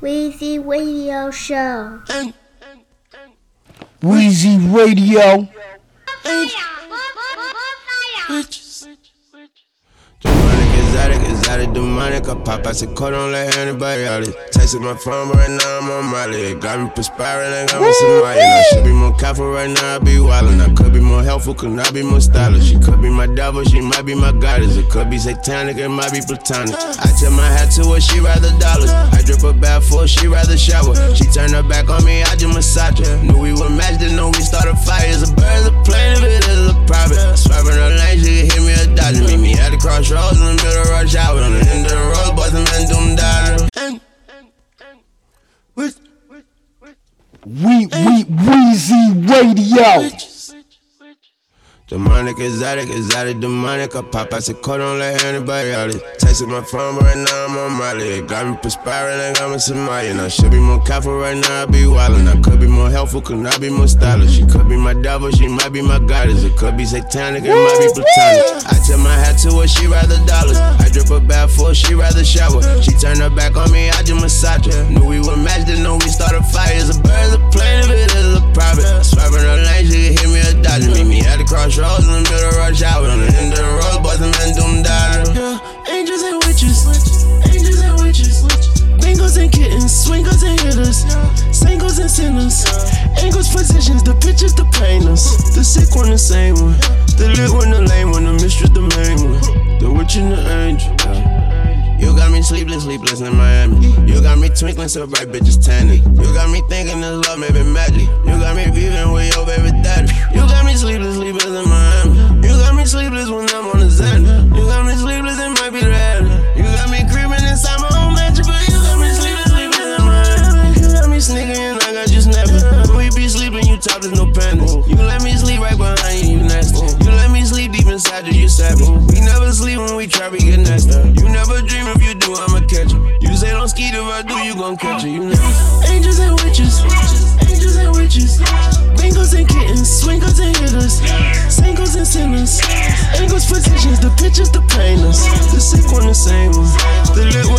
Weezy Radio Show. Weezy Radio. Demonic, exotic, exotic, demonic. I pop out the code, don't let anybody out it. Texting my phone, but right now I'm on Molly. Got me perspiring, I got me smiling. I should be more careful right now, I be wildin'. I could be more helpful, could not be more stylish. She could be my devil, she might be my goddess. It could be satanic, it might be platonic. I tip my hat to her, she rather dollars. I drip a bath for she rather shower. She turned her back on me, I just massage her. Knew we were matched, didn't know we started fires. A bird, a plane, if it is a private. Swiping her lane, she can hit me a dodge. Meet me at the crossroads in the middle of rush hour. On the end of the road, boys and men doom die. We we Weezy Radio. Demonic, exotic, exotic, demonic. I pop out the code, don't let anybody out it. Texting my phone, but right now I'm on Molly. It got me perspiring, I got me smiling. I should be more careful right now, I be wildin'. I could be more helpful, could not be more stylish. She could be my devil, she might be my goddess. It could be satanic, it might be platonic. I tip my hat to her, she rather dollars. I drip a bath for her, she rather shower. She turned her back on me, I just massage her. Knew we were matched, didn't know we started fires. A bird, a plane, if it is a private. Swiping her lane, she can hit me a dodge. Meet me at the crossroads in the middle of rush hour. On the end of the road, boys and men doom die. Yeah, angels and witches, angels and witches, bengals and kittens, swingers and hitters, singles and sinners, angles physicians, the pictures, the painters, the sick one, the same one, the lit one, the lame one, the mistress, the main one, the witch and the angel. You got me sleepless, sleepless in Miami. You got me twinkling so bright, bitches tanning. You got me thinking this love maybe madly. You got me beefing with your baby daddy. You got me sleepless, sleepless in sleepless when physicians, the pictures, the sick one, the same. One, the lit one,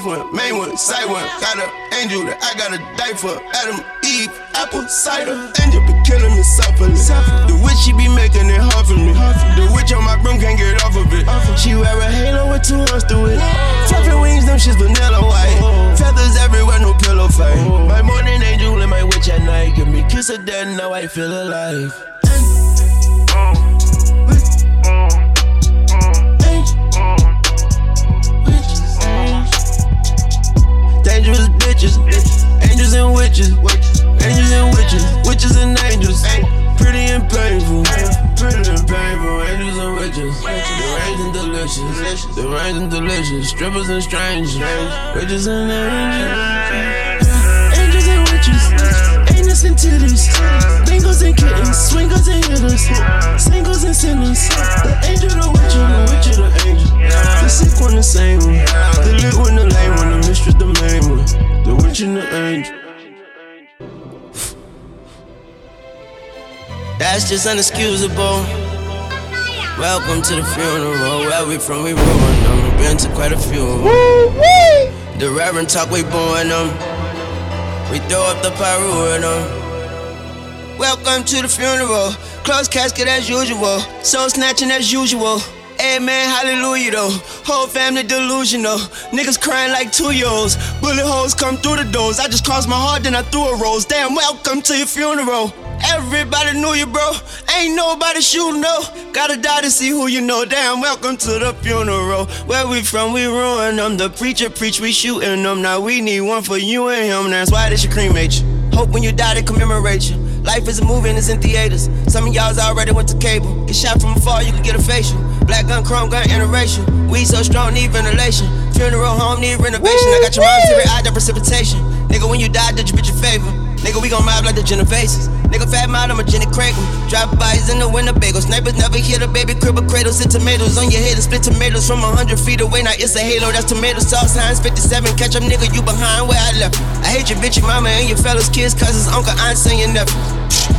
play one, main one, side one. Got an angel that I gotta die for. Adam, Eve, apple cider. Angel be killing me softly. The witch she be making it hard for me. The witch on my broom can't get off of it. She wear a halo with two horns to it. Fluffy wings, them shits vanilla white. Feathers everywhere, no pillow fight. My morning angel and my witch at night. Give me kiss of death, now I feel alive. Dangerous bitches, angels and witches, angels and witches, witches and angels, pretty and painful, pretty and painful, angels and witches, deranged and delicious, deranged and delicious, strippers and strangers, witches and angels, angels and witches, anus and titties, bengals and kittens, swingers and hitters, singles and sinners, the angel, the witch, and the witch, and the angel, the sick one, the same one, the lit one, the lame one, the mistress, the main one, the witch and the angel. That's just unexcusable. Welcome to the funeral. Where we from, we ruin them. We've been to quite a few. of 'em. The Reverend talk, we booing them. We throw up the pyro in them. Welcome to the funeral. Closed casket as usual. Soul snatching as usual. Amen, hallelujah though. Whole family delusional. Niggas crying like two year olds. Bullet holes come through the doors. I just crossed my heart, then I threw a rose. Damn, welcome to your funeral. Everybody knew you, bro. Ain't nobody shooting, no. Gotta die to see who you know. Damn, welcome to the funeral. Where we from, we ruin them. The preacher preach, we shooting them. Now we need one for you and him. That's why they should cremate you. Hope when you die, they commemorate you. Life is a movie and it's in theaters. Some of y'all's already went to cable. Get shot from afar, you can get a facial. Black gun, chrome gun, interracial. We so strong, need ventilation. Funeral home, need renovation. I got your mom's every eye, that precipitation. Nigga, when you die, did you bitch your favor? Nigga, we gon' mob like the Genoveses. Nigga, fat mod, I'm a Jenny Craig. Drop bodies in the winter bagels. Neighbors never hear the baby crib of cradles and tomatoes on your head and split tomatoes from a hundred feet away. Now it's a halo, that's tomato sauce. Heinz 57, catch up, nigga, you behind where I left. I hate your bitch, your mama, and your fellas, kids, cousins, uncle, aunts, and your nephew.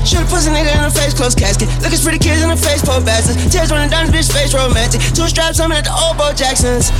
Shoot a pussy nigga in the face, close casket. Looking for the kids in the face, poor bastards. Tears running down this bitch face, romantic. Two straps, I'm at the old Bo Jacksons.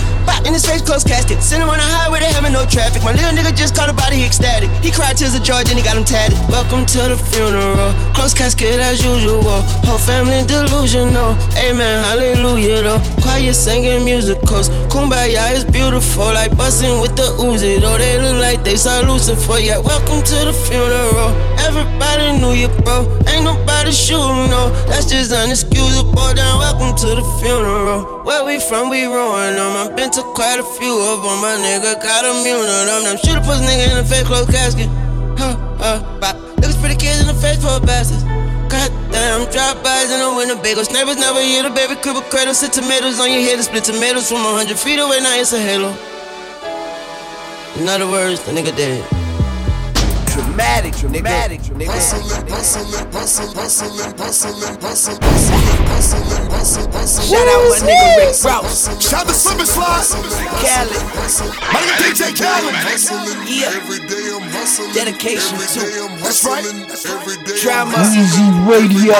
In his face, close casket. Send him on a highway, they having no traffic. My little nigga just caught a body ecstatic. He cried tears of joy, then he got him tatted. Welcome to the funeral. Close casket as usual. Whole family delusional. Amen, hallelujah though. Quiet singing musicals. Kumbaya is beautiful, like busting with the Uzi. Though they look like they saw Lucifer. Yeah, welcome to the funeral. Everybody knew you, bro. Ain't nobody shooting, no. That's just unexcusable. Down, welcome to the funeral. Where we from, we rolling them. I've been to quite a few of them. My nigga got immune to them. Them shoot a pussy nigga in the face, close casket. Huh, uh, bop. Looks pretty kids in the face for bastards. Goddamn, drop bys in the winter bagels. Neighbors never hear the baby crib cradle. Sit tomatoes on your head and split tomatoes from a hundred feet away. Now it's a halo. In other words, the nigga dead. Dramatic, dramatic, dramatic. Shout out my nigga Rick Ross. Shout the slip and slide. Khaled. My nigga DJ Khaled. Yeah. Dedication to That's right. drama. Weezy Radio.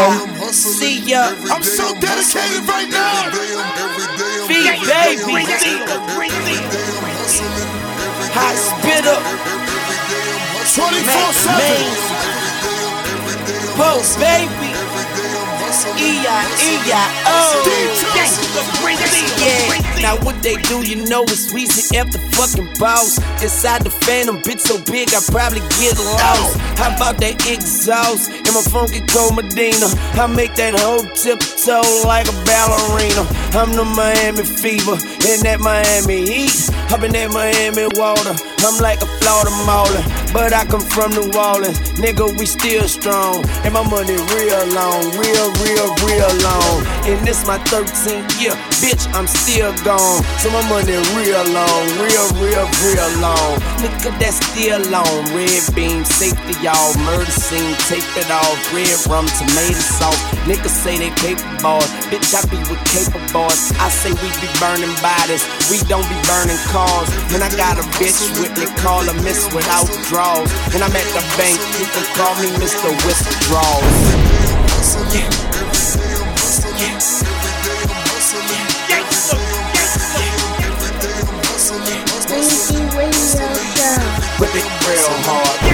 See ya. I'm so dedicated right now. Feed baby. Hot spitter. 24 7. Main. Post baby. E-I-E-I-O. Yeah, now what they do, you know, it's Weezy F the fucking boss. Inside the phantom, bitch so big, I probably get lost. How about that exhaust and my funky cold Medina? I make that whole tiptoe like a ballerina. I'm the Miami fever and that Miami heat. Up in that Miami water, I'm like a Florida mauler. But I come from New Orleans, nigga, we still strong. And my money real long, real, real, real long. And this my 13th year, bitch, I'm still gone. So my money real long, real, real, real long. Nigga, that's still long. Red beam, safety, y'all. Murder scene, tape it off. Red rum, tomato sauce. Niggas say they capable. Bitch, I be with capable. I say we be burning bodies. We don't be burning cars. And I got a bitch with me, call her Miss Without Draws. And I'm at the bank, you can call me Mr. Withdrawals. Yeah. Yeah. Weezy Radio Show. Whip it real hard.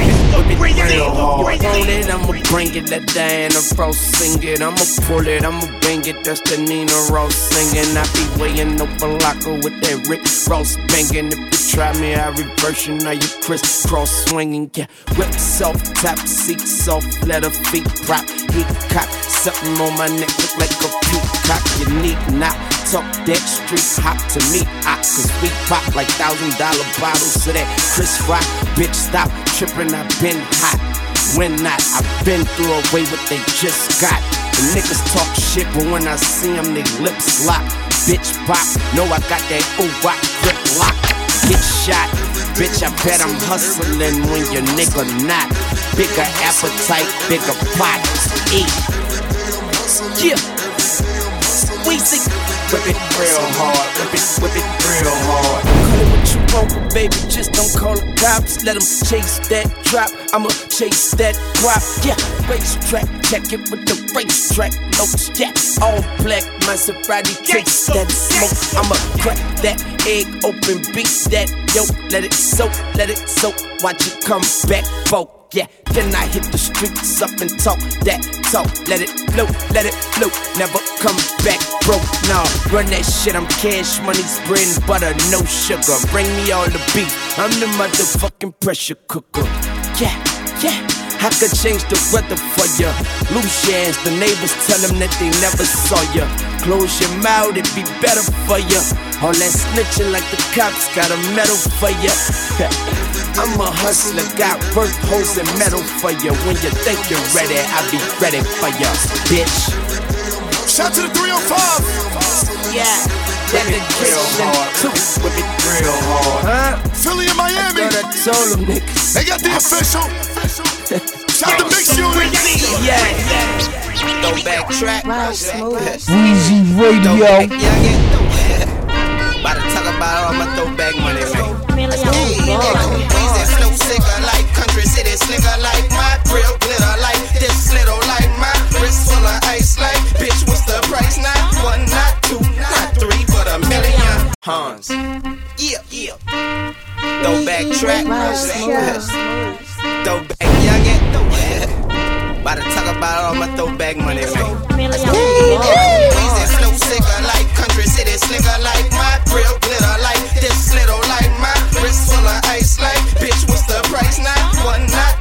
Whip it real hard. Want it, I'ma bring it. That Diana Ross sing it. I'ma pull it, I'ma bang it. That's the Nina Ross singing. I be weighing over locker with that Rick Ross banging. If you try me, I reverse you. Now you crisscross swinging. Yeah, whip soft, tap seat soft, let her feet rock. He cock something on my neck, look like a peacock. You need not talk that street hop to me. I, cause we pop like thousand dollar bottles of that Chris Rock. Bitch, stop tripping, I've been hot. When not, I've been through a way what they just got. The niggas talk shit, but when I see them, they lips lock. Bitch pop, know I got that ooh rock grip lock. Get shot, bitch, I bet I'm hustling when your nigga not. Bigger appetite, bigger pot. Eat. Yeah. Weezy. Whip it real hard, whip it, whip it real hard. Call it what you want, but baby, just don't call the cops. Let them chase that drop, I'ma chase that guap. Yeah, racetrack, check it with the racetrack. Locs, yeah, all black, My Maserati takes that smoke. I'ma crack that egg open, beat that yolk, let it soak, let it soak. Watch it come back, folk. Yeah, then I hit the streets up and talk that talk. Let it flow, let it flow. Never come back broke. Nah, run that shit. I'm cash money's bread butter, no sugar. Bring me all the beef. I'm the motherfucking pressure cooker. Yeah, yeah. I could change the weather for ya. Loose your hands, the neighbors tell them that they never saw ya. Close your mouth, it'd be better for ya. All that snitching like the cops got a medal for ya. I'm a hustler, got work, hoes, and metal for ya. When you think you're ready, I'll be ready for ya, bitch. Shout to the 305. Yeah and the drizzling. Whip it real hard. Huh? Philly and Miami. I, told them niggas. They got the official. Shout the mix unit. Yeah. Throwback track. Weezy Radio. About to talk about all my throwback money, man. Weezy flow sicker like country city slicker like my grill glitter like this little like my wrist full of ice like. Hans. Yeah, yeah. Throw back track. Throw back young and throw. About to talk about all my throwback money, man. Million. Please, it's no sicker like country city, slicker like my grill, glitter like this little like my wrist full of ice like. Bitch, what's the price now? One night.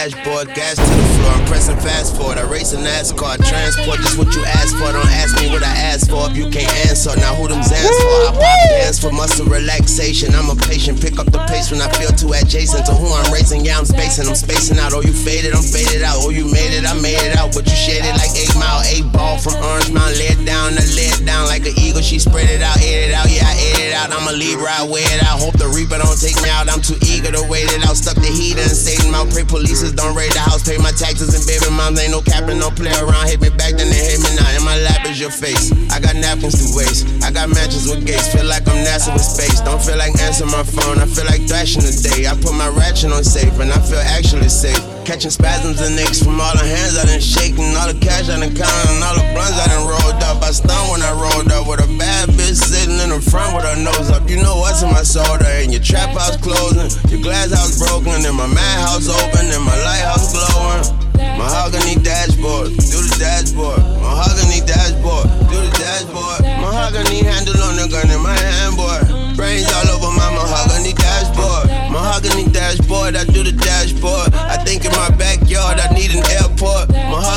dashboard, gas to the floor. I'm pressing fast forward. I race a NASCAR transport. Just what you asked for. Don't ask me what I asked for if you can't answer. Now who them zans for? I pop dance for muscle relaxation. I'm a patient. Pick up the pace when I feel too adjacent to who I'm racing. Yeah, I'm spacing. I'm spacing out. Oh, you faded. I'm faded out. Oh, you made it. I made it out. But you shaded like eight mile, eight ball from Orange Mound. Led down, I led down like an eagle. She spread it out, ate it out. Yeah out. I'ma leave right where it. I hope the Reaper don't take me out. I'm too eager to wait it out. Stuck the heat and Satan. My pray police don't raid the house. Pay my taxes and baby moms. Ain't no capping, no play around. Hit me back, then they hit me now. In my lap is your face. I got napkins to waste. I got matches with gates. Feel like I'm NASA with space. Don't feel like answering my phone. I feel like thrashing the day. I put my ratchet on safe and I feel actually safe. Catching spasms and aches from all the hands I done shaking, all the cash I done counted, and all the blunts I done rolled up. I stunned when I rolled up with a bad bitch sitting in the front with her nose up. You know what's in my soda, and your trap house closing, your glass house broken, and my madhouse open, and my lighthouse glowing. Mahogany dashboard, do the dashboard. Mahogany dashboard, do the dashboard. Mahogany handle on the gun in my hand, boy. Brains all over my mahogany dashboard. Mahogany dashboard, I do the dashboard. I think in my backyard, I need an airport.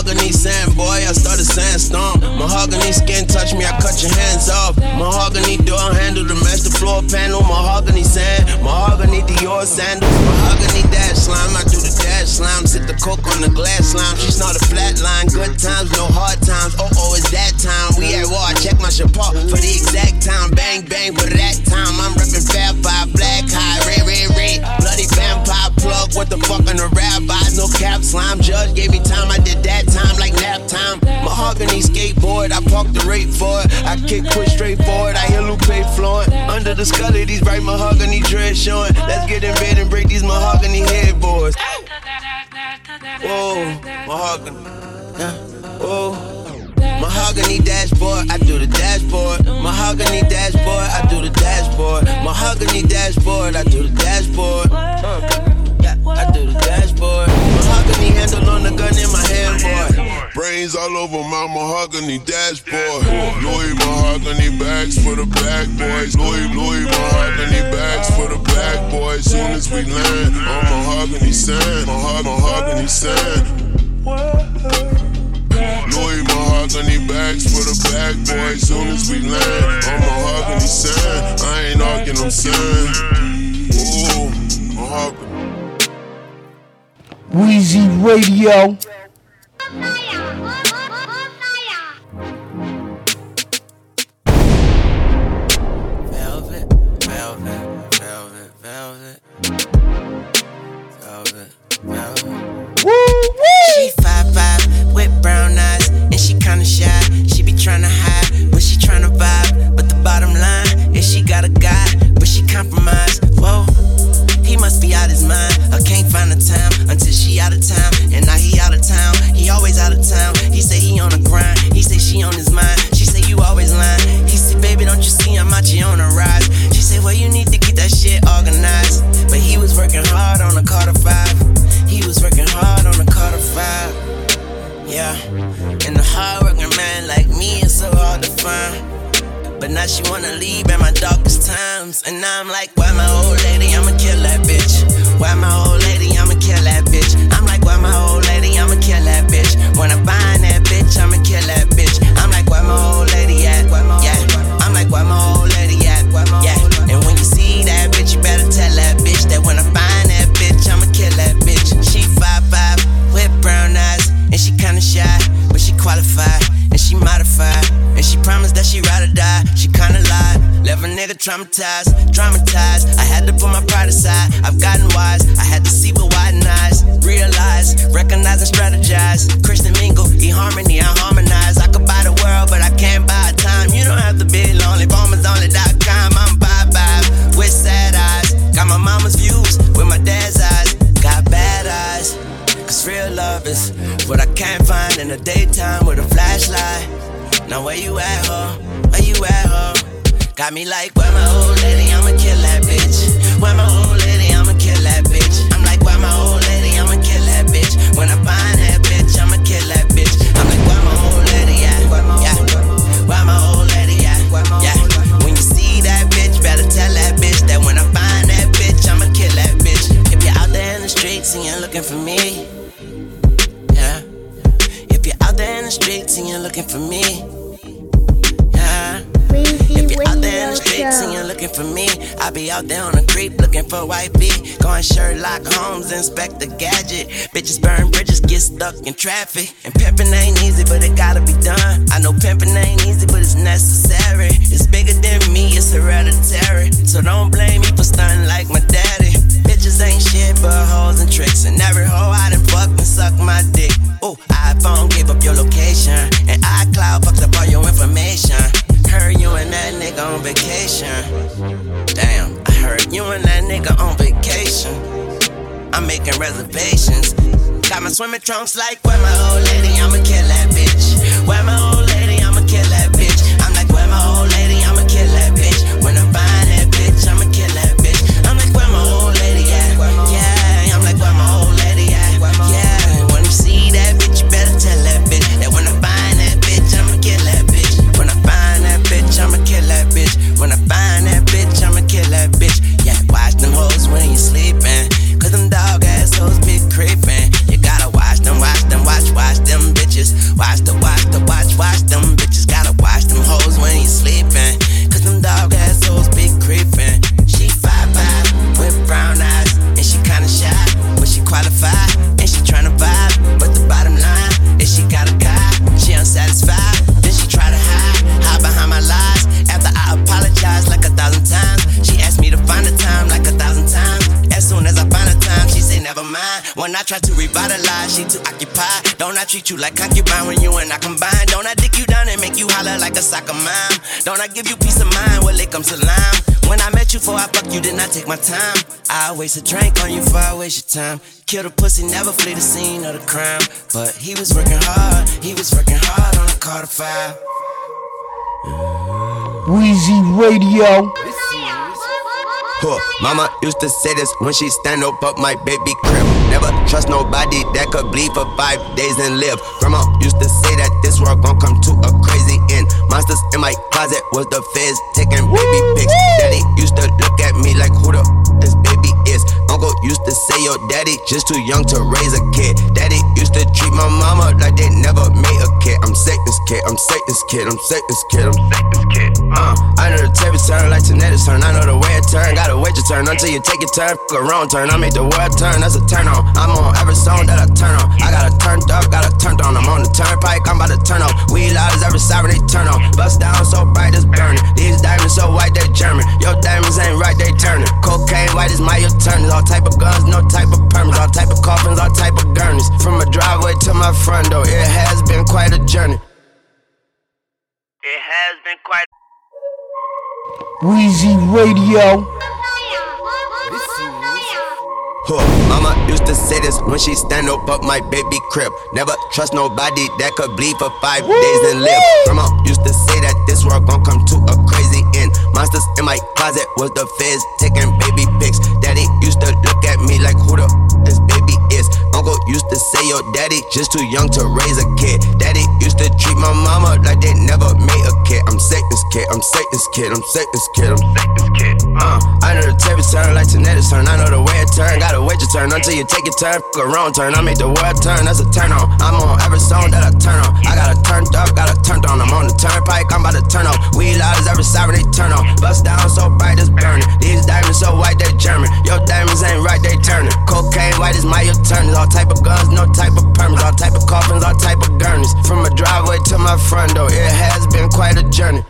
Mahogany sand, boy, I started sandstorm. Mahogany skin touch me, I cut your hands off. Mahogany door handle the floor panel. Mahogany sand, mahogany Dior sandals. Mahogany dash slime, I do the dash slime. Sit the coke on the glass slime. She's not a flat line. Good times, no hard times. Oh, oh, it's that time. We at war, I check my chapeau for the exact time. Bang, bang, for that time. I'm reppin' Fab Five, Black High, red, red, red. Bloody vampire plug, what the fuck on the rabbis? No cap, slime judge gave me time. I did that time like nap time. Mahogany skateboard, I park the rate for it. I kick push straight forward. I hear Lupe flowing. Under the skull of these bright mahogany dreads showing. Let's get in bed and break these mahogany headboards. Whoa, mahogany. Yeah. Whoa. Mahogany dashboard, I do the dashboard. Mahogany dashboard, I do the dashboard. Mahogany dashboard, I do the dashboard. Boy. All over my mahogany dashboard. Louis mahogany bags for the black boys. Louis Louis mahogany bags for the black boys. Soon as we land on mahogany sand, Maho- mahogany sand. Louis mahogany bags for the black boys. Soon as we land on mahogany sand, I ain't arguing, I'm saying. Ooh, mahogany. Weezy Radio. With brown eyes, and she kinda shy. She be tryna hide, but she tryna vibe. But the bottom line is she got a guy, but she compromise. Whoa, he must be out his mind. I can't find the time until she out of town, and now he out of town. He always out of town. He say he on the grind. He say she on his mind. She say you always lying. He say baby don't you see I'm out here on the rise. She say well you need to get that shit organized. But he was working hard on the Carter Five. He was working hard on the Carter Five. Yeah, and the hardworking man like me is so hard to find. But now she wanna leave at my darkest times. And now I'm like, why my old lady? I'ma kill that bitch. Why my old lady? I'ma kill that bitch. I'm like, why my old lady? I'ma kill that bitch. When I find that bitch, I'ma kill that bitch. I'm like, why my old lady at? Yeah. I'm like, why my old lady at? Yeah. And when you see that bitch, you better tell that bitch that when I find traumatized, dramatized. I had to put my pride aside. I've gotten wise. I had to see with widened eyes, realize, recognize and strategize. Christian mingle, e harmony, I harmonize. I could buy the world, but I can't buy time. You don't have to be lonely. FarmersOnly.com. I'm bye bye with sad eyes. Got my mama's views with my dad's eyes. Got bad eyes. Cause real love is what I can't find in the daytime with a flashlight. Now where you at, huh? Where you at, huh? Got me like, where my old lady? I'ma kill that bitch. Where my old lady? I'ma kill that bitch. I'm like, where my old lady? I'ma kill that bitch. When I find that bitch, I'ma kill that bitch. I'm like, where my old lady at? Yeah. Where my old lady at? Yeah. When you see that bitch, better tell that bitch that when I find that bitch, I'ma kill that bitch. If you're out there in the streets and you're looking for me, yeah. If you're out there in the streets and you're looking for me. You out there in the streets and you're looking for me. I be out there on the creep looking for white wifey. Going Sherlock Holmes, inspect the gadget. Bitches burn bridges, get stuck in traffic. And pimping ain't easy, but it gotta be done. I know pimping ain't easy, but it's necessary. It's bigger than me, it's hereditary. So don't blame me for stunning like my daddy. Bitches ain't shit but hoes and tricks. And every hoe I done fucked and suck my dick. Ooh, iPhone give up your location. And iCloud fucked up all your information heard you and that nigga on vacation. Damn, I heard you and that nigga on vacation. I'm making reservations. Got my swimming trunks like where my old lady, I'ma kill that bitch. Where my I treat you like concubine when you and I combine? Don't I dick you down and make you holler like a soccer mom? Don't I give you peace of mind when it comes to lime? When I met you before I fuck you, did not take my time. I waste a drink on you before I waste your time. Kill the pussy, never flee the scene of the crime. But he was working hard, he was working hard on the Carter five. Weezy Radio. Huh. Mama used to say this when she stand up up my baby crib. Never trust nobody that could bleed for five days and live. Grandma used to say that this world gon' come to a crazy end. Monsters in my closet was the feds taking baby pics. Daddy used to look at me like who the f- this baby Uncle used to say your daddy just too young to raise a kid. Daddy used to treat my mama like they never made a kid. I'm Satan's kid, I'm Satan's kid, I'm Satan's kid, I'm Satan's kid. Uh, I know the table turn like Janette's turn. I know the way it turn. Gotta wait your turn until you take your turn. Fuck a wrong turn. I make the world turn. That's a turn on. I'm on every song that I turn on. I got a turned up, got a turned on. I'm on the turnpike. I'm about to turn off. We loud as every siren they turn on. Bust down so bright it's burning. These diamonds so white they German. Your diamonds ain't right they turning. Cocaine white is my attorneys. All type of guns, no type of permits. All type of coffins, all type of gurneys. From my driveway to my front door, it has been quite a journey. It has been quite. Weezy Radio. Huh. Mama used to say this when she stand up up my baby crib. Never trust nobody that could bleed for five days and live. Grandma used to say that this world gon' come to a crazy end. Monsters in my closet was the feds taking baby pics. Daddy used to look at me like who the f- this baby is. Uncle used to say your daddy just too young to raise a kid. Daddy used to treat my mama like they never made a kid. I'm Satan's kid, I'm Satan's kid, I'm Satan's kid, I'm Satan's kid. Uh, I know the table turn like Janette's turn. I know the way it turn. Gotta wait your turn until you take your turn. Fuck a wrong turn. I make the world turn. That's a turn on. I'm on every song that I turn on. I got a turned up, got a turned on. I'm on the turnpike. I'm about to turn off. We loud as every siren they turn on. Bust down so bright it's burning. These diamonds so white they German. Your diamonds ain't right they turning. Cocaine white is my attorneys. All type of guns, no type of permits. All type of coffins, all type of gurneys. From my driveway to my front door, it has been quite a journey.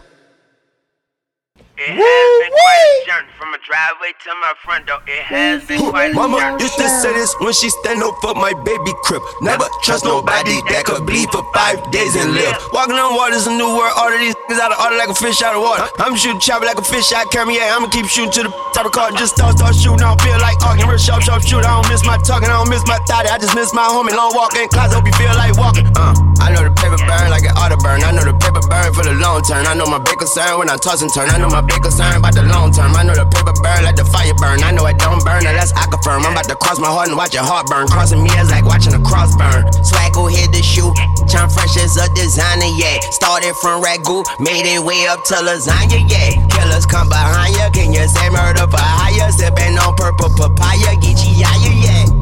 It has been quite a journey from a driveway to my front door. It has been quite a Mama journey. used to say this when she stand up for my baby crib. Never trust nobody that could bleed for five days and live. Walking on water is a new world. All of these niggas out of order like a fish out of water. I'm shooting chopper like a fish out of camera. Yeah, I'ma keep shooting to the top of the car. Just start, start shooting. I don't feel like arguing. Real sharp, sharp shooter. I don't miss my talking. I don't miss my thought. I just miss my homie. Long walk in closet. Hope you feel like walking. Uh, I know the paper burn like it ought to burn. I know the paper burn for the long term. I know my big concern when I toss and turn. I know my big concern about the long term. I know the like the fire burn. I know it don't burn unless I confirm. I'm about to cross my heart and watch your heart burn. Crossing me is like watching a cross burn. Swaggle hit the shoe. Chime fresh as a designer, yeah. Started from ragu, made it way up to lasagna, yeah. Killers come behind ya. Can you say murder for hire? Sipping on purple papaya, geechee yeah.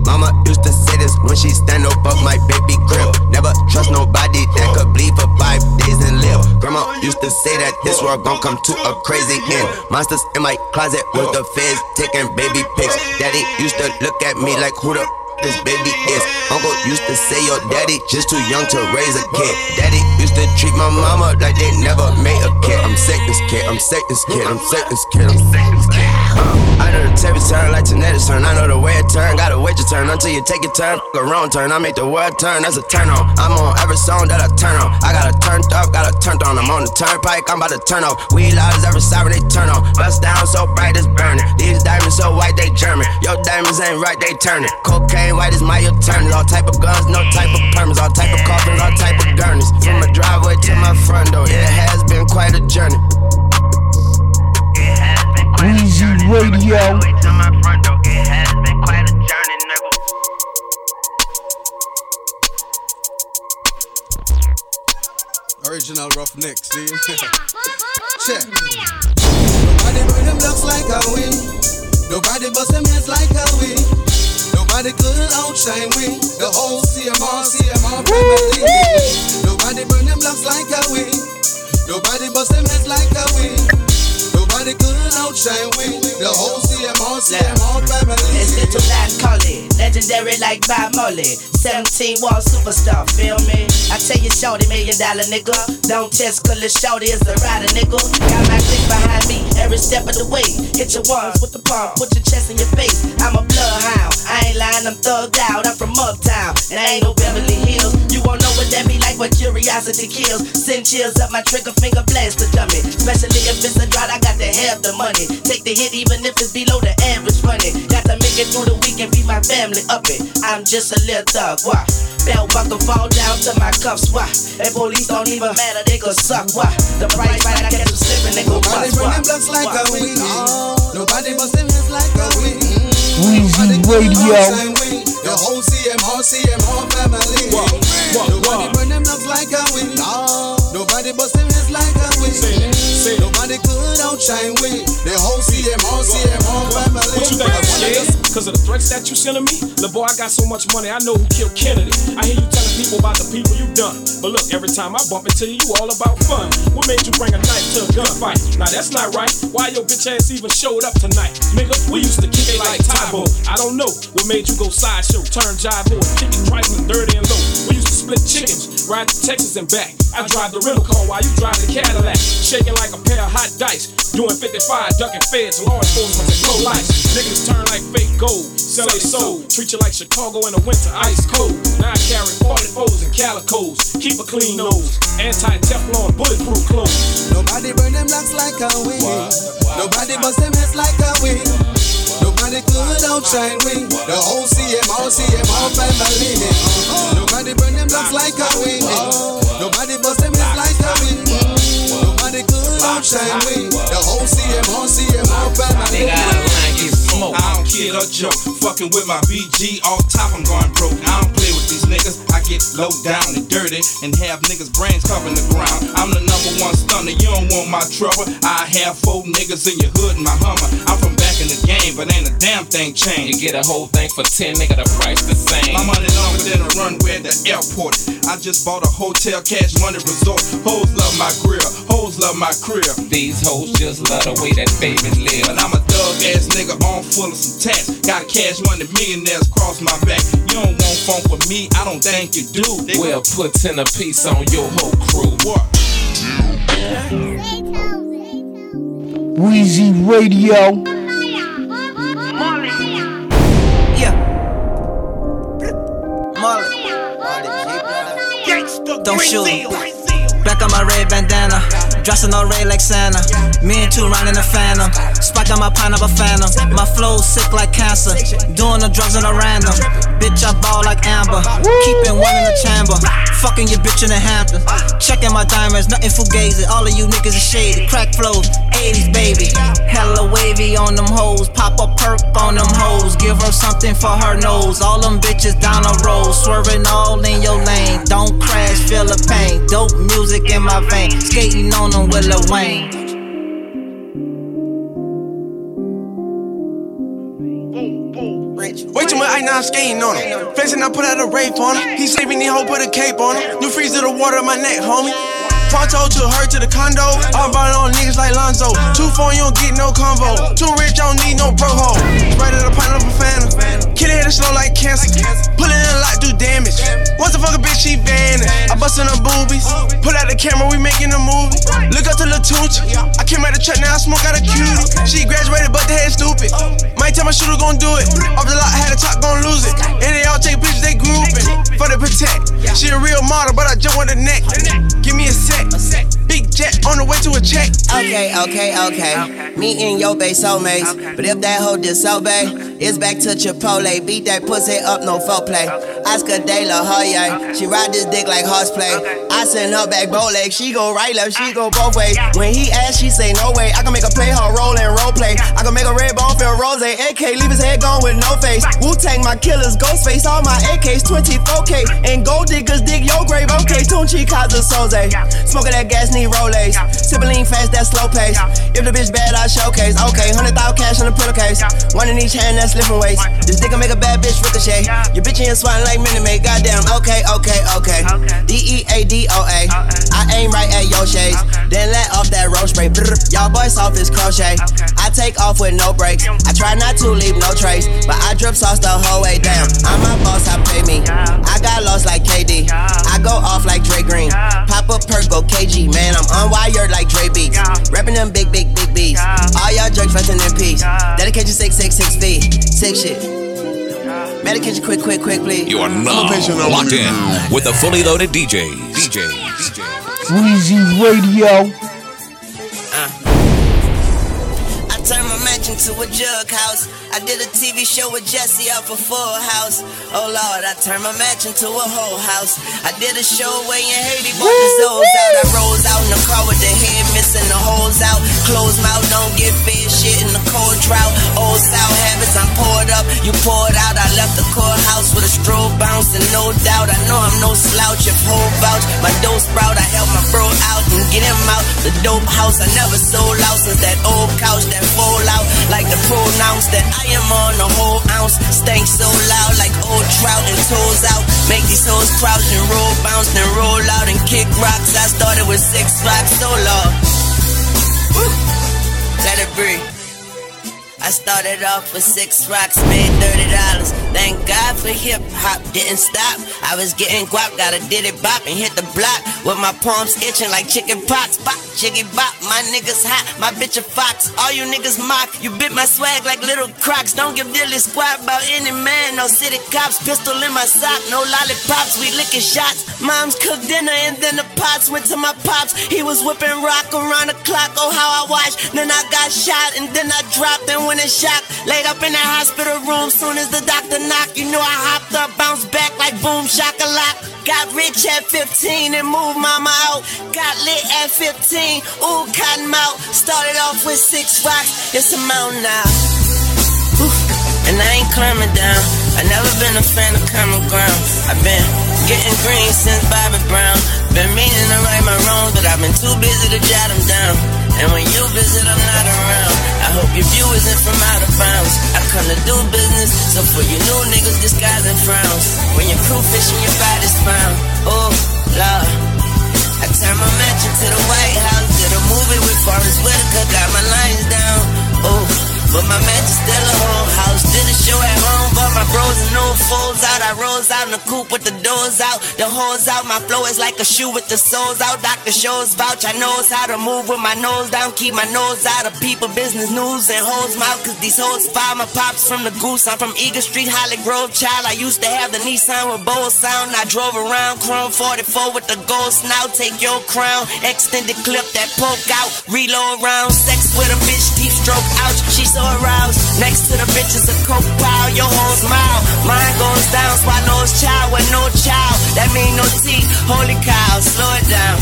Mama used to say this when she stand up up my baby crib. Never trust nobody that could bleed for five days and live. Grandma used to say that this world gon' come to a crazy end. Monsters in my closet with the feds taking baby pics. Daddy used to look at me like who the this baby is. Uncle used to say your daddy just too young to raise a kid. Daddy used to treat my mama like they never made a kid. I'm Satan's kid, I'm Satan's kid, I'm Satan's kid, I'm Satan's kid. Uh, I know the tables turn like Tanetta's turn. I know the way it turn. Gotta wait your turn until you take your turn. Fuck a wrong turn. I make the world turn. That's a turn on. I'm on every song that I turn on. I got a turned up, got a turned on. I'm on the turnpike. I'm about to turn off. We loud as every siren they turn on. Bust down so bright it's burning. These diamonds so white they German. Your diamonds ain't right they turning. Cocaine white is my attorney. All type of guns, no type of permits. All type of coffins, all type of gurneys. From my driveway to my front door. It has been quite a journey. Weezy Radio. Original Ruffneck, see? Oh, Check. Oh, Nobody bring them looks like how we. Nobody bust them heads like how we. Nobody could outshine we. The whole CMR, CMR family. Nobody burn them locks like how we. Nobody bust them heads like how we. Nobody could outshine we. The whole CMR, CMR family. It's little Latin Collie, legendary like Bob Molly. 17 wall superstar, feel me? I tell you, shorty, million dollar nigga. Don't test, cause the shorty is the rider, nigga. Got my clique behind me every step of the way. Hit your ones with the palm, put your chest in your face. I'm a bloodhound, I ain't lying, I'm thugged out. I'm from uptown, and I ain't no Beverly Hills. You won't know what that be like, but curiosity kills. Send chills up my trigger finger, blast the dummy. Especially if it's a drought, I got to have the money. Take the hit, even if it's below the average money. Got to make it through the week and feed my family up it. I'm just a little thug, why? Belt buckle fall down to my cuffs, why? And police don't even matter, they could suck, why? The price right, I catch them slipping, they go Nobody bust, burn why? them blocks like a we. Nobody bust them heads like a we. Weezy Radio. The whole CMR, CMR family. Nobody burn them looks like a we. Nobody them heads like a we. Nobody could outshine we. The whole CMR, CMR family. What you think I'm scared? Cause of the threats that you sending me? Lil' boy, I got so much money, I know who killed Kennedy. I hear you telling people about the people you done. But look, every time I bump into you, you all about fun. What made you bring a knife to a gunfight? Now that's not right. Why your bitch ass even showed up tonight? Nigga, we used to kick it like Tae Bo. I don't know what made you go sideshow, turn jive boy, kick it trifling dirty and low. We used split chickens, ride to Texas and back. I drive the rental car while you drive the Cadillac. Shaking like a pair of hot dice. Doing 55, ducking feds, law enforcement, and no lights. Niggas turn like fake gold, sell they soul. Treat you like Chicago in the winter, ice cold. Now I carry 44s and calicos. Keep a clean nose, anti Teflon, bulletproof clothes. Nobody burn them locks like a we. Nobody bust them heads like outshine we. The whole CMR, CMR family. Nobody burn them locks like a we. Nobody bust them heads like a we. Nobody could outshine we. The whole CMR, CMR family. I don't kid or joke. Fucking with my BG off top, I'm going broke. I don't play with these niggas. I get low down and dirty and have niggas' brains covering the ground. I'm the number one stunner. You don't want my trouble. I have four niggas in your hood in my Hummer. I'm from back in the game, but ain't a damn thing changed. You get a whole thing for 10, nigga, the price the same. My money longer than a runway at the airport. I just bought a hotel, cash money resort. Hoes love my grill, hoes love my crib. These hoes just love the way that babies live. But I'm a thug ass nigga on full of some tats. Got cash money, millionaires cross my back. You don't want funk with me, I don't think you do. Nigga. Well, put 10 a piece on your whole crew. What? Weezy Radio. Yeah. Marley. Don't shoot. Black on my red bandana. Dressing all red like Santa. Me and two riding a phantom. Spike on my pineapple phantom. My flow sick like cancer. Doing the drugs in a random. Bitch, I ball like Amber. Keeping one in the chamber. Fucking your bitch in the Hamptons. Checking my diamonds, nothing fugazi. All of you niggas are shady. Crack flows, 80s baby. Hella wavy on them hoes. Pop a perk on them hoes. Give her something for her nose. All them bitches down the road. Swerving all in your lane. Don't crash, feel the pain. Dope music in my vein. Skating on them with Lil Wayne. Way too much ice, now I'm skating on him. Flexing, I put out a rape on him. He saving he hoe put a cape on him. New freeze to the water my neck, homie. Pronto to her to the condo. I'm ballin' on niggas like Lonzo. Two phone, you don't get no combo. Too rich, I don't need no bro hoe. Right at a pint of a phantom. Kill it slow like cancer. Pull it in a lot, do damage. Once a fucking bitch, she vanished. I bustin' her boobies. Pull out the camera, we making a movie. Look up to Lil Tucci. I came out the truck, now I smoke out a cutie. She graduated, but the head stupid. Might tell my shooter gon' do it. Off the lot, had a top, gon' lose it. And they all take pictures, they grouping. For the protect. She a real model, but I jump on the neck. Give me a sec. Set. Big jet on the way to a check. Okay, okay, okay. Me and your bae soulmates. But if that hoe disobey, it's back to Chipotle. Beat that pussy up, no foreplay. Oscar De La Hoya. She ride this dick like horseplay. I send her back bow leg. She go right left, she ah. go both ways. When he ask, she say no way. I can make her play her role and role play. I can make a red bone feel rose. AK leave his head gone with no face. Wu Tang my killers, ghost face. All my AKs 24K. And gold diggers dig your grave. Okay, Tunechi Keyser Soze. Smoking that gas, need Rolaids. Sipping lean fast, that slow pace. If the bitch bad, I showcase. Okay, 100,000 cash in the pillowcase. One in each hand, that's lifting weights. This dick can make a bad bitch ricochet. Your bitch in swatting like Minute Maid. Goddamn, okay, okay, okay. D E A D O A. I aim right at your shades. Then let off that road spray. Brr. Y'all boys off is crochet. I take off with no brakes. I try not to leave no trace. But I drip sauce the whole way down. I'm my boss, I pay me. I got lost like KD. I go off like Dre Green. Pop up perk, go KG. Man, I'm unwired like Dre Beats. Rapping them big, big, big beats. All y'all jerks resting in peace. Dedication six, six, six feet. Six shit. Medication quick, quick, quick, please. You are now locked in with the fully loaded DJ. DJ. Weezy Radio. I mansion to a jug house. I did a TV show with Jesse off a full house. Oh Lord, I turned my mansion to a whole house. I did a show way in Haiti, bought the Zoes out. I rose out in the car with the head missing the holes out. Closed mouth, don't get fed shit in the cold drought. Old South habits, I'm poured up, you poured out. I left the courthouse with a strobe bouncing, no doubt. I know I'm no slouch if whole vouch. My dough sprout, I help my bro out and get him out. The dope house, I never sold out since that old couch that fall out. Like the pronounce that I am on a whole ounce. Stank so loud like old trout and toes out. Make these hoes crouch and roll, bounce and roll out and kick rocks. I started with six rocks so long. Woo. Let it breathe. I started off with six rocks, made thirty dollars. Thank God for hip hop, didn't stop. I was getting guap, got a did it bop and hit the block with my palms itching like chicken pox. Bop, jiggy bop, my niggas hot, my bitch a fox. All you niggas mock, you bit my swag like little crocs. Don't give dilly squat about any man, no city cops. Pistol in my sock, no lollipops, we licking shots. Mom's cooked dinner and then the pots went to my pops. He was whipping rock around the clock, oh how I watched. Then I got shot and then I dropped and in shock. Laid up in the hospital room soon as the doctor knocked. You know I hopped up, bounced back like boom shakalak. Got rich at 15 and moved mama out. Got lit at 15, ooh cotton mouth. Started off with six rocks, it's a mountain now. And I ain't climbing down. I never been a fan of common ground. I've been getting green since Bobby Brown. Been meaning to right my wrongs, but I've been too busy to jot them down. And when you visit, I'm not around. I hope your view isn't from out of bounds. I come to do business, so for you new niggas disguising frowns. When your crew fishing, your body's found. Oh, Lord. I turned my mansion to the White House. Did a movie with Forest Whitaker, got my lines down. Oh, but my mansion still a whole house. Did a show at home, but my bros and no foes out. I rose out in the coupe with the doors out, the hoes out. My flow is like a shoe with the soles out. Doctor shows vouch. I knows how to move with my nose down. Keep my nose out of people business news and hoes mouth. Cause these hoes fire my pops from the goose. I'm from Eagle Street, Hollygrove child. I used to have the Nissan with bow sound. I drove around Chrome 44 with the gold snout. Take your crown, extended clip that poke out. Reload round, sex with a bitch, deep stroke ouch. She so aroused. Next to the bitch is a coke pile. Your whole smile. Mine goes down, spot nose child with no child. That mean no teeth. Holy cow, slow it down.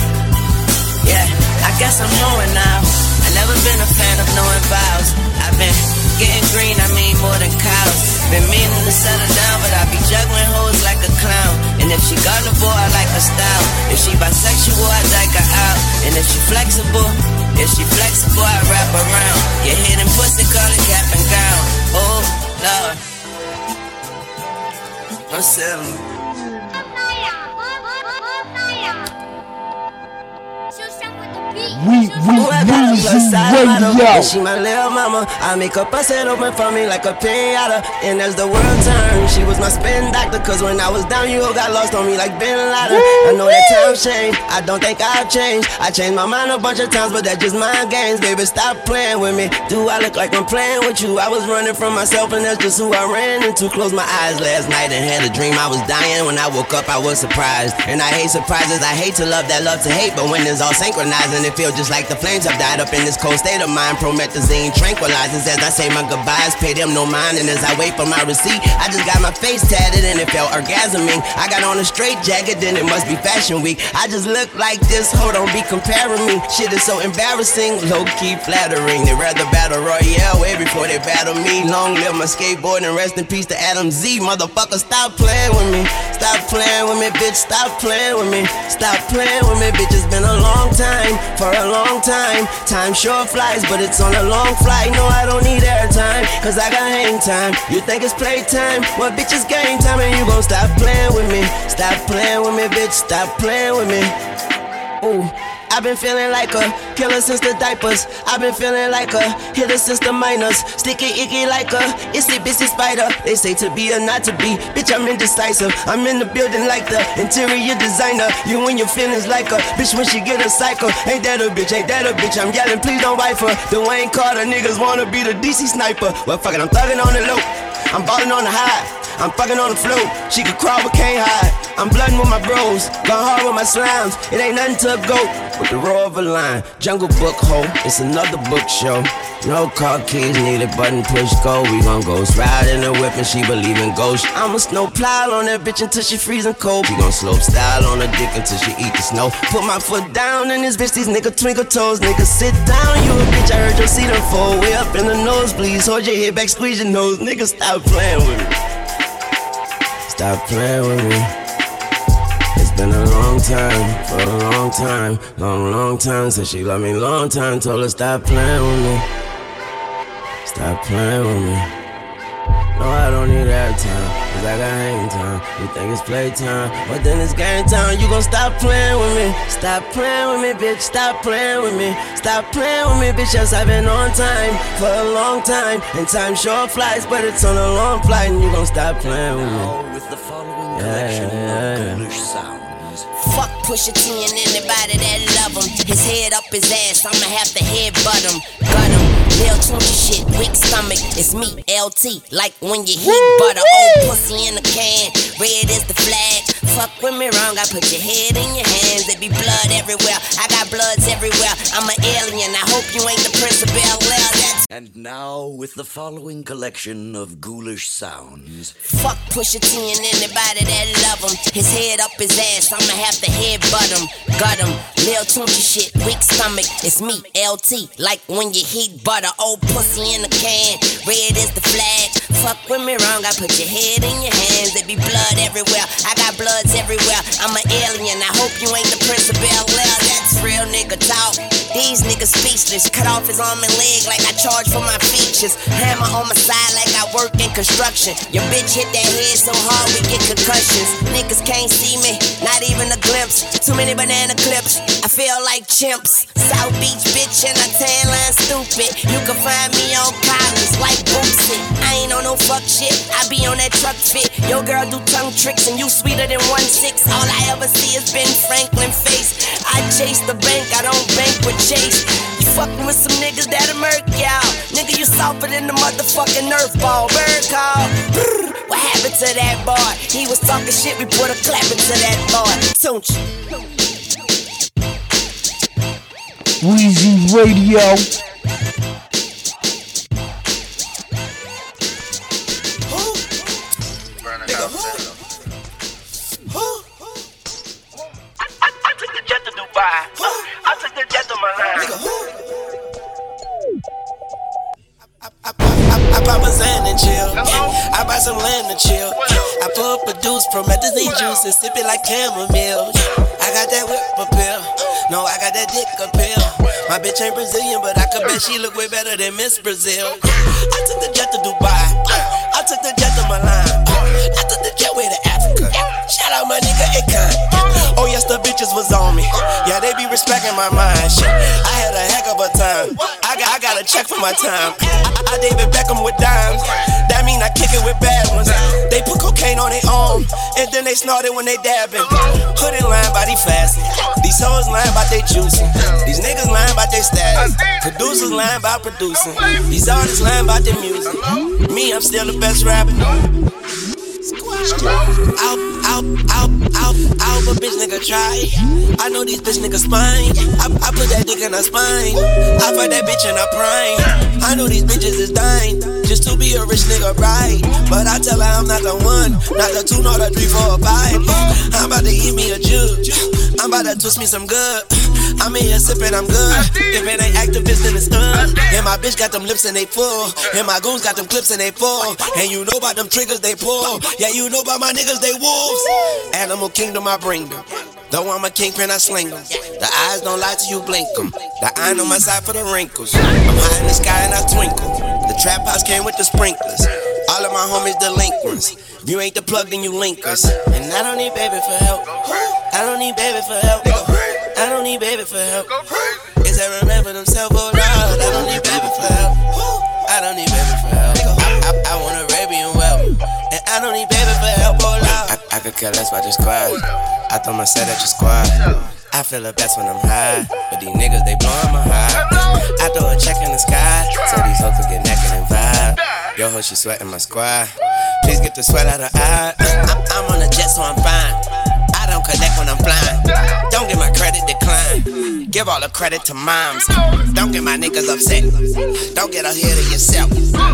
Yeah, I guess I'm knowing now. I never been a fan of knowing vows. I've been getting green, I mean more than cows. Been meaning to settle down, but I be juggling hoes like a clown. And if she carnivore, I like her style. If she bisexual, I like her out. And if she flexible, if she flexible, I wrap around. Your and pussy, call it cap and gown. Oh, Lord. I'm settling. We, we, Radio. She my little mama. I make her bust it open for me like a pinata. And as the world turned, she was my spin doctor. Cause when I was down, you all got lost on me like Bin Laden. I know that times change. I don't think I've changed. I changed my mind a bunch of times, but that's just mind games. Baby, stop playing with me. Do I look like I'm playing with you? I was running from myself, and that's just who I ran into. Closed my eyes last night and had a dream I was dying. When I woke up, I was surprised. And I hate surprises. I hate to love that love to hate. But when it's all synchronized and it feels just like the flames have died up in this cold state of mind. Promethazine tranquilizes as I say my goodbyes. Pay them no mind. And as I wait for my receipt, I just got my face tatted and it felt orgasming. I got on a straight jacket, then it must be fashion week. I just look like this. Hold on, be comparing me. Shit is so embarrassing. Low key flattering. They rather battle Royale way before they battle me. Long live my skateboard and rest in peace to Adam Z. Motherfucker, stop playing with me. Stop playing with me, bitch. Stop playing with me. Stop playing with me, bitch. It's been a long time, for a long time. Time sure flies, but it's on a long flight. No, I don't need airtime, cause I got hang time. You think it's playtime? Well, bitch, it's game time, and you gon' stop playing with me. Stop playing with me, bitch. Stop playing with me. Ooh. I've been feeling like a killer since the diapers. I've been feeling like a hitter since the minors. Sticky icky like a itsy bitsy spider. They say to be or not to be. Bitch, I'm indecisive. I'm in the building like the interior designer. You and your feelings like a bitch when she get a cycle. Ain't that a bitch? Ain't that a bitch? I'm yelling, please don't wife her. The Wayne Carter niggas wanna be the DC sniper. Well, fuck it, I'm thugging on the low. I'm balling on the high. I'm fucking on the float. She can crawl but can't hide. I'm blooding with my bros. Gone hard with my slimes. It ain't nothing to a goat. With the roar of a lion. Jungle book hole. It's another book show. No car keys needed. Button push go. We gon' ghost ride in the whip and she believe in ghosts. I'ma snow plow on that bitch until she freezing cold. We gon' slope style on her dick until she eat the snow. Put my foot down in this bitch. These nigga twinkle toes. Nigga sit down. You a bitch. I heard your seat unfold. Way up in the nose, please. Hold your head back. Squeeze your nose. Nigga stop playing with me. Stop playing with me. It's been a long time, for a long time, long, long time. Said she love me long time. Told her stop playing with me. Stop playing with me. No, I don't need that time, cause I got hang time. You think it's playtime, but then it's game time. You gon' stop playing with me. Stop playing with me, bitch. Stop playing with me. Stop playing with me, bitch. Yes, I've been on time for a long time. And time sure flies, but it's on a long flight. And you gon' stop playing with me. with the following Yeah, collection yeah, yeah. of Ghoulish sounds. Fuck Pusha T and anybody that love him. His head up his ass, I'ma have to headbutt him. Gut him. Tunechi shit, weak stomach. It's me, LT. Like when you heat butter, old pussy in the can. Red is the flag. Fuck with me wrong, I put your head in your hands. There be blood everywhere. I got bloods everywhere. I'm an alien. I hope you ain't the Prince of Bel Air. And now with the following collection of ghoulish sounds. Fuck Pusha T and anybody that love him. His head up his ass, I'ma have to headbutt him. Gut him. Lil Tunechi shit, weak stomach. It's me, LT. Like when you heat butter, old pussy in the can. Red is the flag. Fuck with me wrong, I put your head in your hands. There be blood everywhere. I got bloods everywhere. I'm an alien. I hope you ain't the Prince of Bel Air. Real nigga talk. These niggas speechless. Cut off his arm and leg like I charge for my features. Hammer on my side like I work in construction. Your bitch hit that head so hard we get concussions. Niggas can't see me, not even a glimpse. Too many banana clips. I feel like chimps. South Beach bitch and a tan line stupid. You can find me on collars like Fuck shit. I be on that truck fit. Your girl do tongue tricks and you sweeter than one six. All I ever see is Ben Franklin face. I chase the bank, I don't bank with Chase. You fucking with some niggas that'll murk y'all. Nigga, you softer than the motherfucking Nerf ball. Bird call. Brr, what happened to that boy? He was talking shit, we put a clap into that boy. Tunch. Weezy Radio. Dubai. I took the jet to Milan. I pop a Zan and chill. I buy some land and chill. I pull up produce promethazine juice and sip it like chamomile. I got that whip appeal. No, I got that dick appeal. My bitch ain't Brazilian, but I could bet she look way better than Miss Brazil. I took the jet to Dubai. I took the jet to Milan. I took the jet way to Africa. Shout out my nigga Akon. Oh yes, the bitches was on me. Yeah, they be respecting my mind. Shit, I had a heck of a time. I got, I got a check for my time. I, I David Beckham with dimes. That mean I kick it with bad ones. They put cocaine on their arm, and then they snort it when they dabbing. Hood in line by they fasting. These hoes lying about they juicing. These niggas lying about they status. Producers lying about producing. These artists lying about their music. Me, I'm still the best rapper. Out, out, out, out, out, but bitch nigga try. I know these bitch niggas spine. I, I put that dick in her spine. I fight that bitch in her prime. I know these bitches is dying just to be a rich nigga right. But I tell her I'm not the one, not the two, nor the three, four, five. I'm about to eat me a jug. I'm about to twist me some good. I'm in here sipping, I'm good. If it ain't Actavis, then it's done. And my bitch got them lips and they full. And my goons got them clips and they full. And you know about them triggers they pull. Yeah, you know about my niggas, they wolves. Animal kingdom, I bring them. Though I'm a kingpin, I sling them. The eyes don't lie to you blink them. The iron on my side for the wrinkles. I'm high in the sky and I twinkle. The trap house came with the sprinklers. All of my homies delinquents. If you ain't the plug, then you link us. And I don't need baby for help. I don't need baby for help. I don't need baby for help. Is that remember themselves, oh Lord? I don't need baby for help. I don't need baby for help. I, I, I want Arabian well. And I don't need baby for help, oh Lord. I, I could care less about your squad. I throw my set at your squad. I feel the best when I'm high. But these niggas, they blowin' my high. I throw a check in the sky. So these hoes can get naked and vibe. Yo, ho, she sweating my squad. Please get the sweat out of her eye. I'm, I'm on a jet, so I'm fine. I don't connect when I'm flying. Don't get my credit decline. Give all the credit to moms. Don't get my niggas upset. Don't get ahead of yourself.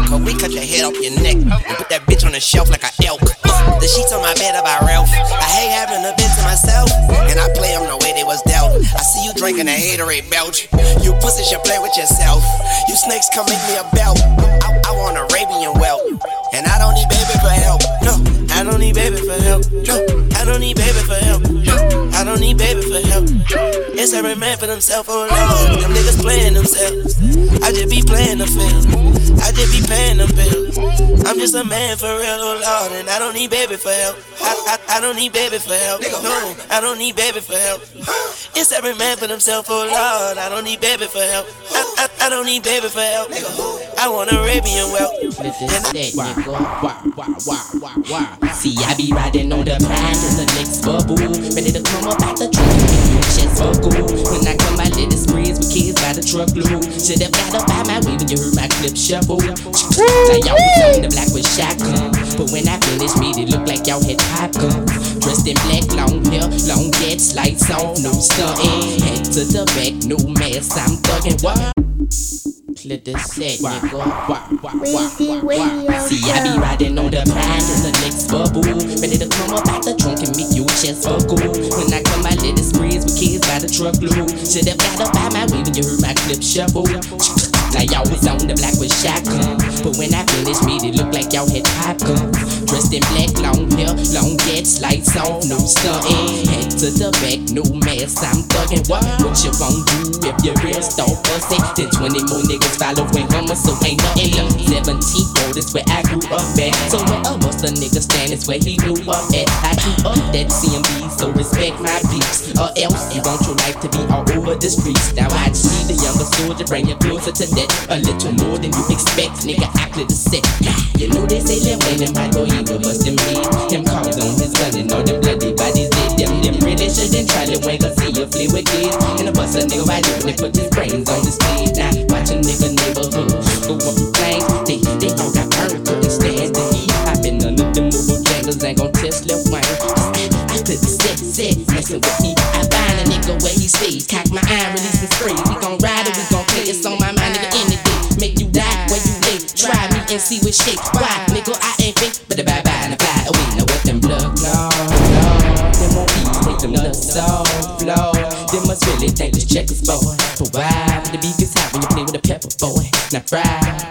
Cause we cut your head off your neck and put that bitch on the shelf like a elk. The sheets on my bed are about Ralph. I hate having a bit to myself. And I play them the way they was dealt. I see you drinking a haterade belch. You pussies should play with yourself. You snakes come make me a belt. I, I want Arabian whelp. And I don't need baby for help. No, I don't need baby for help. I don't need baby for help. I don't need baby for help. It's every man for themselves, oh Lord. Them niggas playing themselves. I just be playing the field. I just be paying them bills. I'm just a man for real, oh Lord. And I don't need baby for help. I, I, I don't need baby for help. No, I don't need baby for help. It's every man for themselves, oh Lord. I don't need baby for help. I, I, I don't need baby for help. I want Arabian wealth. See, I be riding on the pride in the next bubble. Ready to come up out the make you chest buckle. When I come, I let it with kids by the truckload. Should've got up by my way when you heard my clip shuffle. Now y'all was the black with shotgun. But when I finished, made it look like y'all had popcorn. Dressed in black, long hair, long jets, lights off, no stunting. Head to the back, no mask, I'm thugging. What? Let the set, nigga. Weezy Radio See, I be riding on the pride in the next bubble. Ready to come up out the trunk and make your chest buckle. When I come, I let it spreads with kids by the truckload. Should've got up by my way when you heard my clip shuffle. Y'all was on the black with shotgun. Uh. But when I finished, made it look like y'all had popcorn. Uh. Dressed in black, long hair, long jets, lights off, no stunting. Head to the back, no mask, I'm thugging. What, what you gon' do if your real start busting? Then 20 more niggas following Hummer, so ain't nothing left. 17 road is where I grew up at. So wherever the nigga stand is where he grew up at. I grew up that CMB, so respect my peeps. Or else you want your life to be all over the streets. Now I see the younger soldier bring you closer to A little more than you expect, nigga. I clear the set. You know they say Lil Wayne and my boy evil bustin' me. Him calls on his gun and all them bloody bodies dead. Them them really shouldn't try Lil Wayne 'cause he a flea with kids. And a bust a nigga wide open and put his brains on the speed. Now watch a nigga neighborhood up in flames. They they all got burned, couldn't stand the heat. I been under the mobile jangles, ain't gon' test Lil Wayne. I could set set messing with me. I find a nigga where he stays. Cock my eye, release see. Why, nigga? I ain't fake, but the bye bye and the fly away. Now what them blood claw, them won't be take them nuts flow. They must really think this checkers boy. But why? The beef is hot when you play with a pepper boy. Now fry,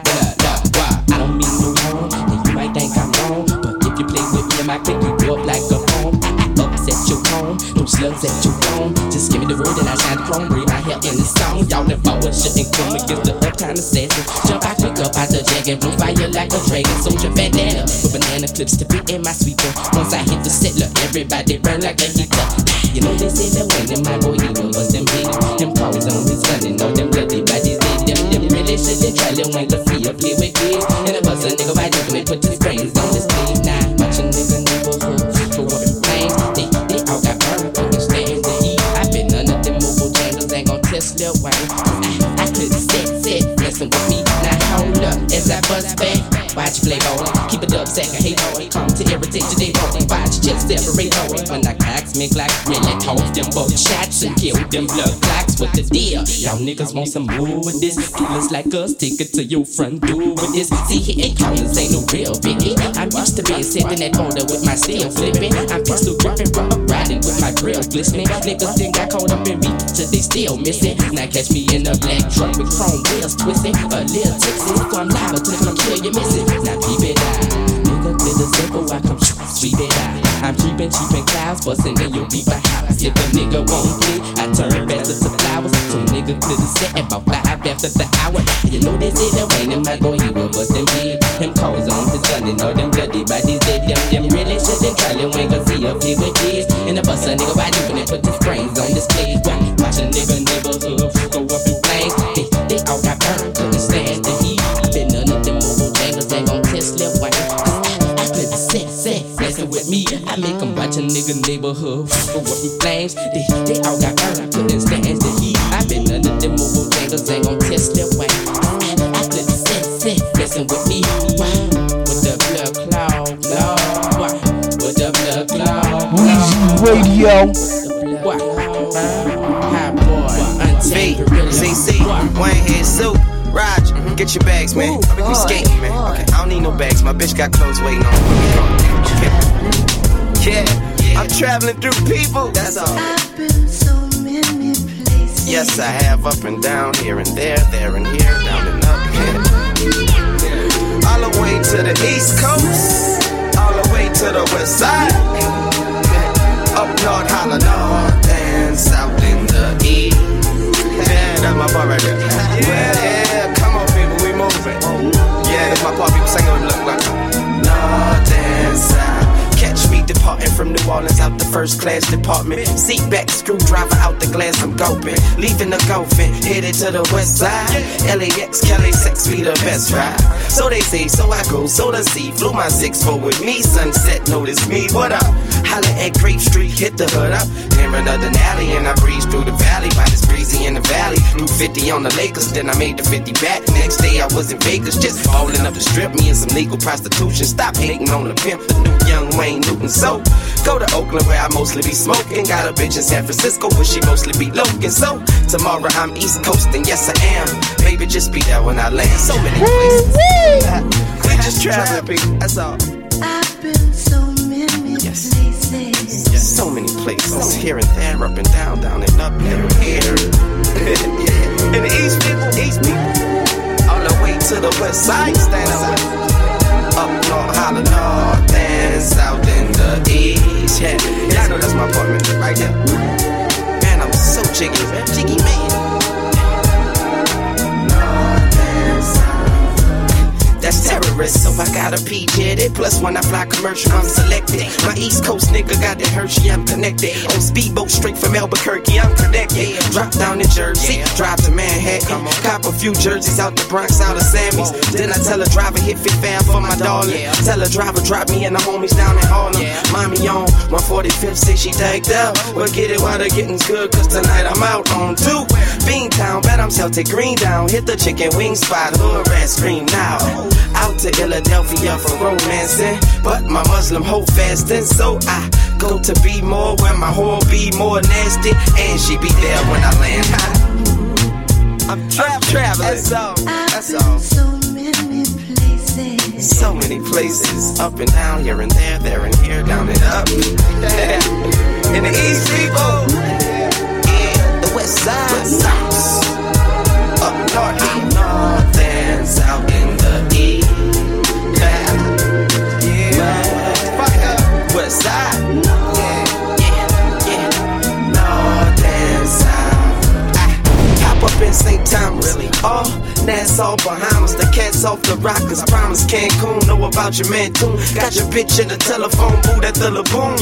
blah, uh, blah, why? I don't mean no harm, and you might think I'm wrong, but if you play with me, I might pick you up like a. I, I upset your home, no slugs at your home. Just give me the word and I shine the chrome, breathe my hair in the song. Y'all the forward shouldn't come against the uptown assassin. Jump out, quick up out the and blow fire like a dragon soldier bandana. With banana clips to fit in my sweeper. Once I hit the set, look, everybody burn like a heater. You know they say that when my boy will bust them beat. Them cars on his and all them bloody bodies dead. Them, them really shouldn't try to wank the free or play with kids. And I bust a nigga by when they put his brains on his sleeve. Nah, watch a nigga neighborhood for what flames. They, they all got burned, fucking stand the heat. I bet none of them mobile jangles ain't gon' test Lil Wayne. I, I couldn't sit, sit, messing with me. As I bust back. Watch play ball, keep it up, second hate boy. Come to irritate your day boy. Watch Like really talk them both shots and kill them blood clocks. What the deal? Y'all niggas want some more with this? Killers like us, take it to your front door with this. See, he ain't corners, ain't no real biggie. I'm used to being sitting at border with my steel flipping. I'm pistol gripping, rubber riding with my grill glistening. Niggas then got caught up in me, so they still missing. Now catch me in a black truck with chrome wheels twisting. A little tipsy, so I'm liable to come kill you missing. Now keep it out. Nigga, clear the circle, I come sweep it out. I'm creeping, cheaping clouds, busting in your beeper house. If a nigga won't play, I turn faster to flowers. So nigga clear the set about five after the hour. You know they say that Wayne and my boy, he will bust them big. Him calls on his gun and all them bloody bodies dead. Them, them really shouldn't try to wing cause he up here with kids. And the bust a nigga body when they put his brains on display. Watch a nigga neighborhood nigga neighborhood go up in flames. They, they all got burned, couldn't stand the heat. I bet none of them mobile jangles ain't gon' test Lil Wayne. I play the set, set, messing with me. Why? With the blood cloud, cloud. Why? With the blood cloud. Weezy Radio. Why? Hot boy, V, untamed CC, Wayne Head Soup, Roger, get your bags, man. We skating, man. Okay, I don't need no bags. My bitch got clothes waiting on me. We going. Yeah, yeah, I'm traveling through people. That's all. Yes, I have up and down, here and there, there and here, down and up. Yeah. All the way to the East Coast, all the way to the West Side. Up north, holla north, and south in the east. Yeah, that's my part right there. Yeah, yeah, come on, people, we moving. Yeah, that's my part. People singing look like north and south. Departing from New Orleans out the first class department. Seat back, screwdriver out the glass, I'm gulping. Leaving the golfing, headed to the west side. LAX, Kelly, sex be the best ride. So they say, so I go, so the sea. Flew my 6 with me, sunset, notice me, what up? Holla at Grape Street, hit the hood up. Near another alley, and I breeze through the valley. By this breezy in the valley. Threw 50 on the Lakers, then I made the 50 back. Next day I was in Vegas, just balling up the strip. Me and some legal prostitution. Stop hating on the pimp, the new young Wayne Newton. So go to Oakland where I mostly be smoking. Got a bitch in San Francisco where she mostly be loking. So tomorrow I'm East Coast, and yes I am. Baby, just be there when I land. So many places. we just traveling. That's all. Yes. Yes, so many places. Here and there, up and down, down and up, here and here. And the East people, East people. All the way to the west side, stand up. Up north, holla north, and south in the east. Yeah, yeah I know that's my apartment right there. Man, I'm so jiggy, man. Jiggy man. That's terrorist, so I got a PJ. It plus when I fly commercial, I'm selected. My East Coast nigga got that Hershey, I'm connected. On speedboat straight from Albuquerque, I'm connected. Drop down in Jersey, drive to Manhattan. Cop a few jerseys out the Bronx, out of Sammy's. Then I tell a driver hit fit fam for my darling. Tell a driver drop me and the homies down in Harlem. Mommy on 145th, say she tagged up. Well, get it while the getting's good, cause tonight I'm out on two. Beantown, bet I'm Celtic Green down. Hit the chicken wing spot, hood rat scream now. Out to Philadelphia for romancing, but my Muslim hope fasting, so I go to B-more where my whore be more nasty, and she be there when I land. I'm, tra- traveling. That's all. That's all. So many places. So many places. Up and down, here and there, there and here, down and up. In the East people. Oh. Yeah, the West Side. Up north, north Yeah. West Side. Yeah, yeah, yeah. North and South. I pop up in St. Thomas. Really? Oh, Nassau, Bahamas. The cats off the rockers, promise Cancun. Know about your man too. Got your bitch in the telephone booth at the lagoon.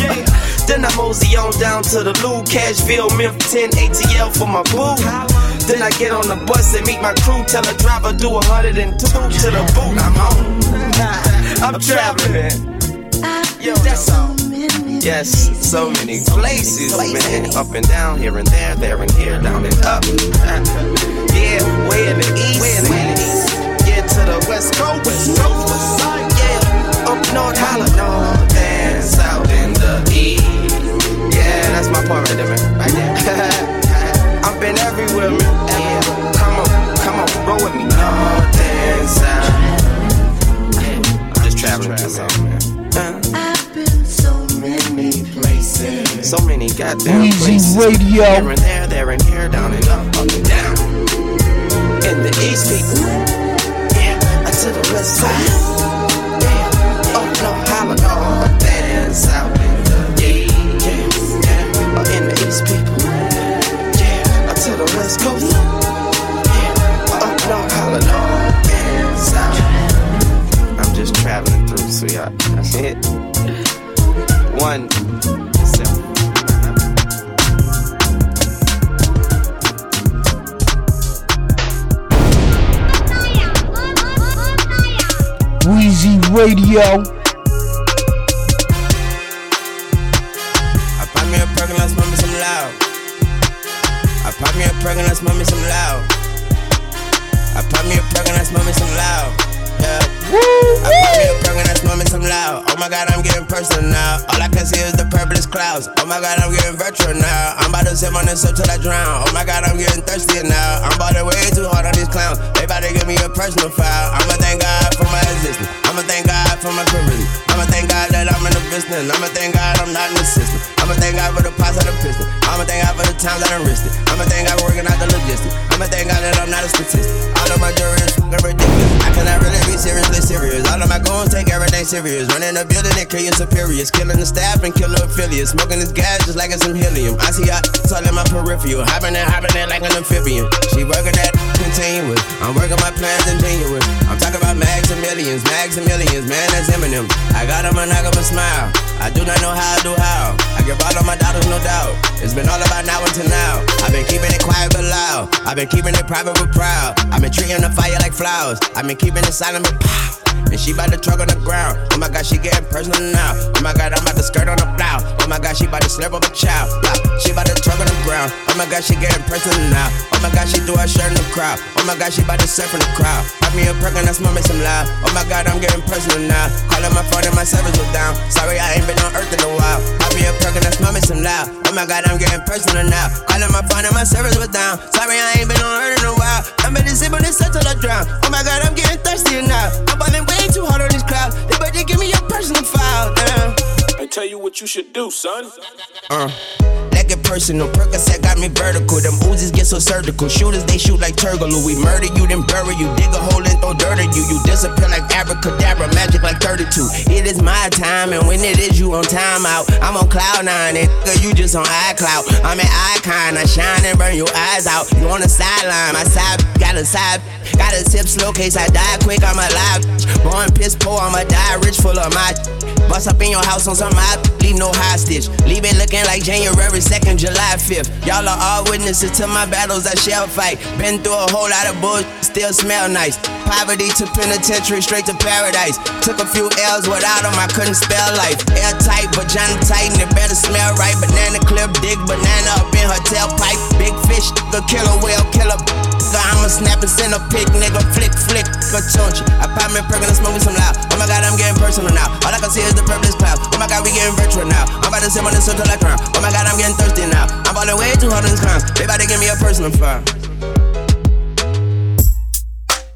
Then I mosey on down to the Lou, Cashville, Memphis 10 ATL for my boo. Then I get on the bus and meet my crew. Tell the driver do 102 to the boot. I'm home. I'm traveling. Yo, that's all. Yes, so many places, man. Up and down, here and there, there and here, down and up. Yeah, way in the east, way in the east. Yeah, to the west coast, west coast, west side. Yeah, up north, holla north and south in the east. Yeah, that's my part right there, man. Right there. I've been everywhere, man. Yeah, come on, come on, roll with me. North and south. I'm just traveling through, man. I've been so many places. So many goddamn Weezy places. Radio. Here and there, there and here, down and up, up and down. In the east, people. Yeah, to the west side. Yeah, up north, holla north and south. In the yeah, yeah, yeah. In the east, people. Yeah, to the west coast. Yeah, up north, holla north and south. I'm just traveling through, sweetheart. That's it. One. Weezy Radio. I pop me a and let's me some loud. I pop me a perk and let's me some loud. I pop me a and let's me some loud. Yeah. Oh my god, I'm getting personal now. All I can see is the purplish clouds. Oh my god, I'm getting virtual now. I'm about to sip on this up till I drown. Oh my god, I'm getting thirsty now. I'm about to way too hard on these clowns. They about to give me a personal foul. I'ma thank God for my existence. I'ma thank God for my charisma. I'ma thank God that I'm in the business. I'ma thank God I'm not in the system. I'ma thank God for the pots of the pistol. I'ma thank God for the times I risked it. I'ma thank God for working out the logistics. I'ma thank God that I'm not a statistic. All of my jury is fucking ridiculous. I cannot really be seriously serious. All of my goons take everything serious. Running the building and kill your superiors. Killing the staff and killing affiliates. Smoking this gas just like it's some helium. I see I all in my peripheral. Hopping and hopping it like an amphibian. She working that continuous. I'm working my plans ingenuous. I'm talking about mags and millions, mags and millions. Man, that's Eminem. I got a monogamous smile. I do not know how I do how. I give all of my daughters no doubt. It's been all about now until now. I've been keeping it quiet but loud. I've been keeping it private but proud. I've been treating the fire like flowers. I've been keeping it silent but pow. And she bout to truck on the ground. Oh my god, she getting personal now. Oh my god, I'm about to skirt on the plow. Oh my god, she bout to slurp up a child. Wow. She bout to truck on the ground. Oh my god, she getting personal now. Oh my god, she threw her shirt in the crowd. Oh my god, she bout to surf in the crowd. Pop me a perk and I smell me some loud. Oh my god, I'm getting personal now. Calling my phone and my service was down. Sorry, I ain't been on earth in a while. Pop me a perk and I smell me some loud. Oh my god, I'm getting personal now. Calling my phone and my service was down. Sorry, I ain't been on earth in a while. I'm in the sip on this set till I drown. Oh my god, I'm getting thirsty now. I'm balling way too hard on this crowd. They better give me a personal file. Damn. Uh. Tell you what you should do, son. Uh. That get personal. Percocet got me vertical. Them Uzis get so surgical. Shooters, they shoot like Turgaloo. We murder you, then bury you. Dig a hole and throw dirt at you. You disappear like abracadabra. Magic like 32. It is my time, and when it is, you on timeout. I'm on cloud nine, and you just on iCloud. I'm an icon. I shine and burn your eyes out. You on the sideline. My side got a side. Got a tip slow case. I die quick. I'm alive. Born piss poor. I'ma die rich full of my. Bust up in your house on some hot, leave no hostage. Leave it looking like January 2nd, July 5th. Y'all are all witnesses to my battles, I shall fight. Been through a whole lot of bullshit, still smell nice. Poverty to penitentiary, straight to paradise. Took a few L's without them, I couldn't spell life. Airtight, vagina tight, and it better smell right. Banana clip, dig banana up in her tailpipe. Big fish, a killer whale, killer. I'ma snap and send a pic, nigga. Flick, flick, katunchi. I pop me a perk and I smoke me some loud. Oh my god, I'm getting personal now. All I can see is the purplish cloud. Oh my god, we getting virtual now. I'm about to sit on this until I drown. Oh my god, I'm getting thirsty now. I'm balling way too hard in these clowns. They about to give me a personal file.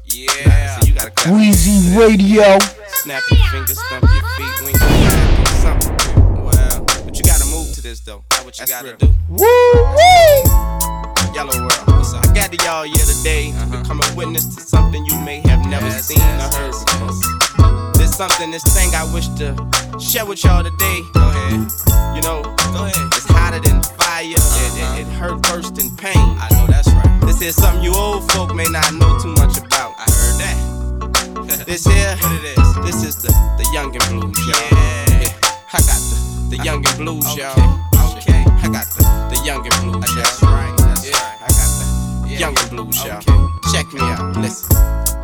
Yeah, so you gotta. Weezy Radio. Snap your fingers, stump your feet, wink your something. Well, but you gotta move to this though. That's what you gotta do. Woo wee. Yellow World, what's up? I gathered y'all here today to uh-huh. become a witness to something you may have never seen or heard before. There's something, this thing I wish to share with y'all today. Go ahead. You know, go ahead. It's hotter than fire. It, it, uh-huh. it hurt worse than pain. I know that's right. This is something you old folk may not know too much about. I heard that. This here, what it is? This is the the Young and Blues, y'all. Yeah. I got the the Young and Blues, y'all. Okay. I got the the Young and Blues, y'all. That's right. That's right. I got the Young and Blues, y'all. Check me out. Listen.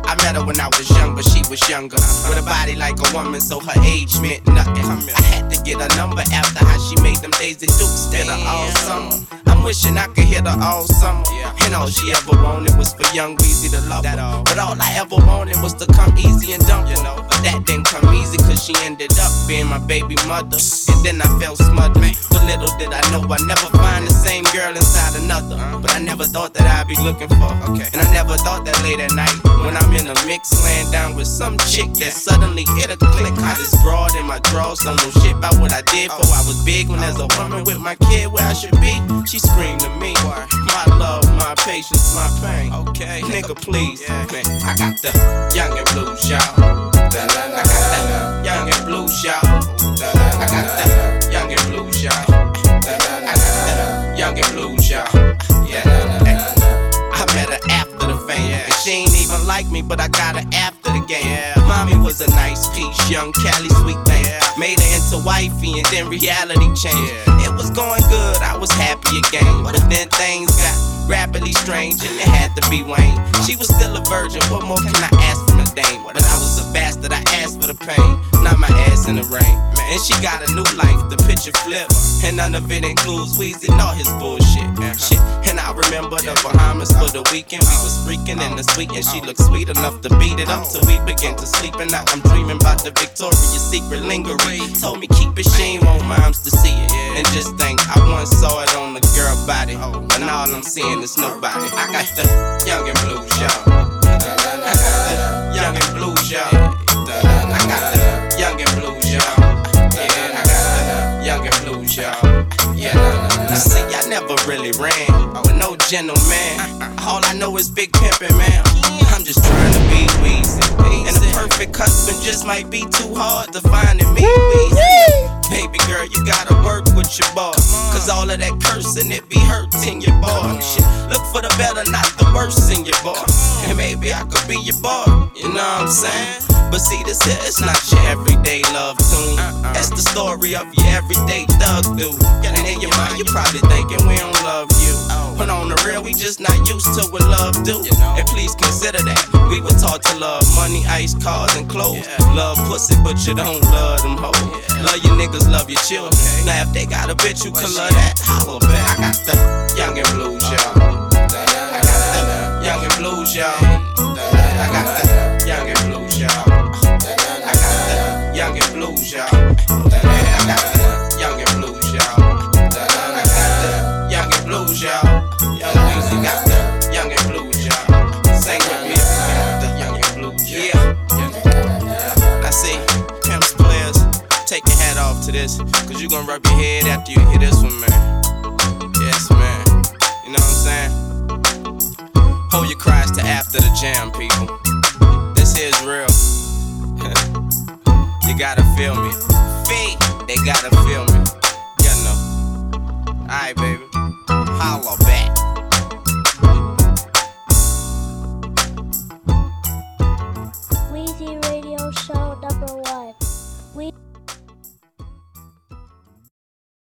I met her when I was young, but she was younger. With a body like a woman, so her age meant nothing. I had to get a number after how she made them Daisy Dukes did her all summer. Wishing I could hit her all summer. And all she ever wanted was for young Weezy to love her. But all I ever wanted was to come easy and dump her. But that didn't come easy, cause she ended up being my baby mother. And then I felt smothered. But little did I know I never find the same girl inside another. But I never thought that I'd be looking for her. And I never thought that late at night when I'm in a mix laying down with some chick that suddenly hit a click. I just broad in my drawers, don't know shit about what I did before I was big. When there's a woman with my kid where I should be, she screamed to me, My love, my patience, my pain. Okay, nigga, please, man. I got the young and blues, y'all. I got the young and blues, y'all. I got the young and blues, y'all. I got the young and blues, y'all. Even like me, but I got her after the game. Mommy was a nice piece, young Cali sweet thing. Made her into wifey, and then reality changed. It was going good, I was happy again. But then things got rapidly strange, and it had to be Wayne. She was still a virgin, what more can I ask from a dame? But I was a bastard, I asked for the pain, not my ass in the rain. And she got a new life, the picture flip. And none of it includes Weezy and all his bullshit. Shit. And I remember the Bahamas for the weekend. We was freaking in the suite, and she looked sweet enough to beat it up till we began to sleep. And now I'm dreaming about the Victoria's Secret lingerie. Told me keep it, she ain't want moms to see it. And just think, I once saw it on the girl body. Now all I'm seeing is nobody. I got the young and blues, y'all. I got the young and blues, y'all. I got the young and blues, y'all. Yeah, I got the young and blues, y'all. Yeah, I never really ran no gentleman. All I know is big pimpin', man. I'm just trying to be Weezy. And the perfect husband just might be too hard to find in me, Weezy. Baby girl, you gotta work with your boss. Cause all of that cursing, it be hurting your boy. Shit, look for the better, not the worst in your boy. And maybe I could be your boy, you know what I'm saying? But see, this here, it's not your everyday love tune. It's the story of your everyday thug dude. And in your mind, you probably thinking we don't love you. But on the real, we just not used to what love do. And please consider that we were taught to love money, ice, cars, and clothes. Love pussy, but you don't love them hoes. Love your niggas, love your children. Now if they got a bitch you can love that, holla back. I got the young and blues, y'all. I got the young and blues, y'all. To this, cause you gonna rub your head after you hear this one, man. Yes, man. You know what I'm saying? Hold your cries to after the jam, people. This is real. you gotta feel me. Fee, they gotta feel me. You know. Alright, baby.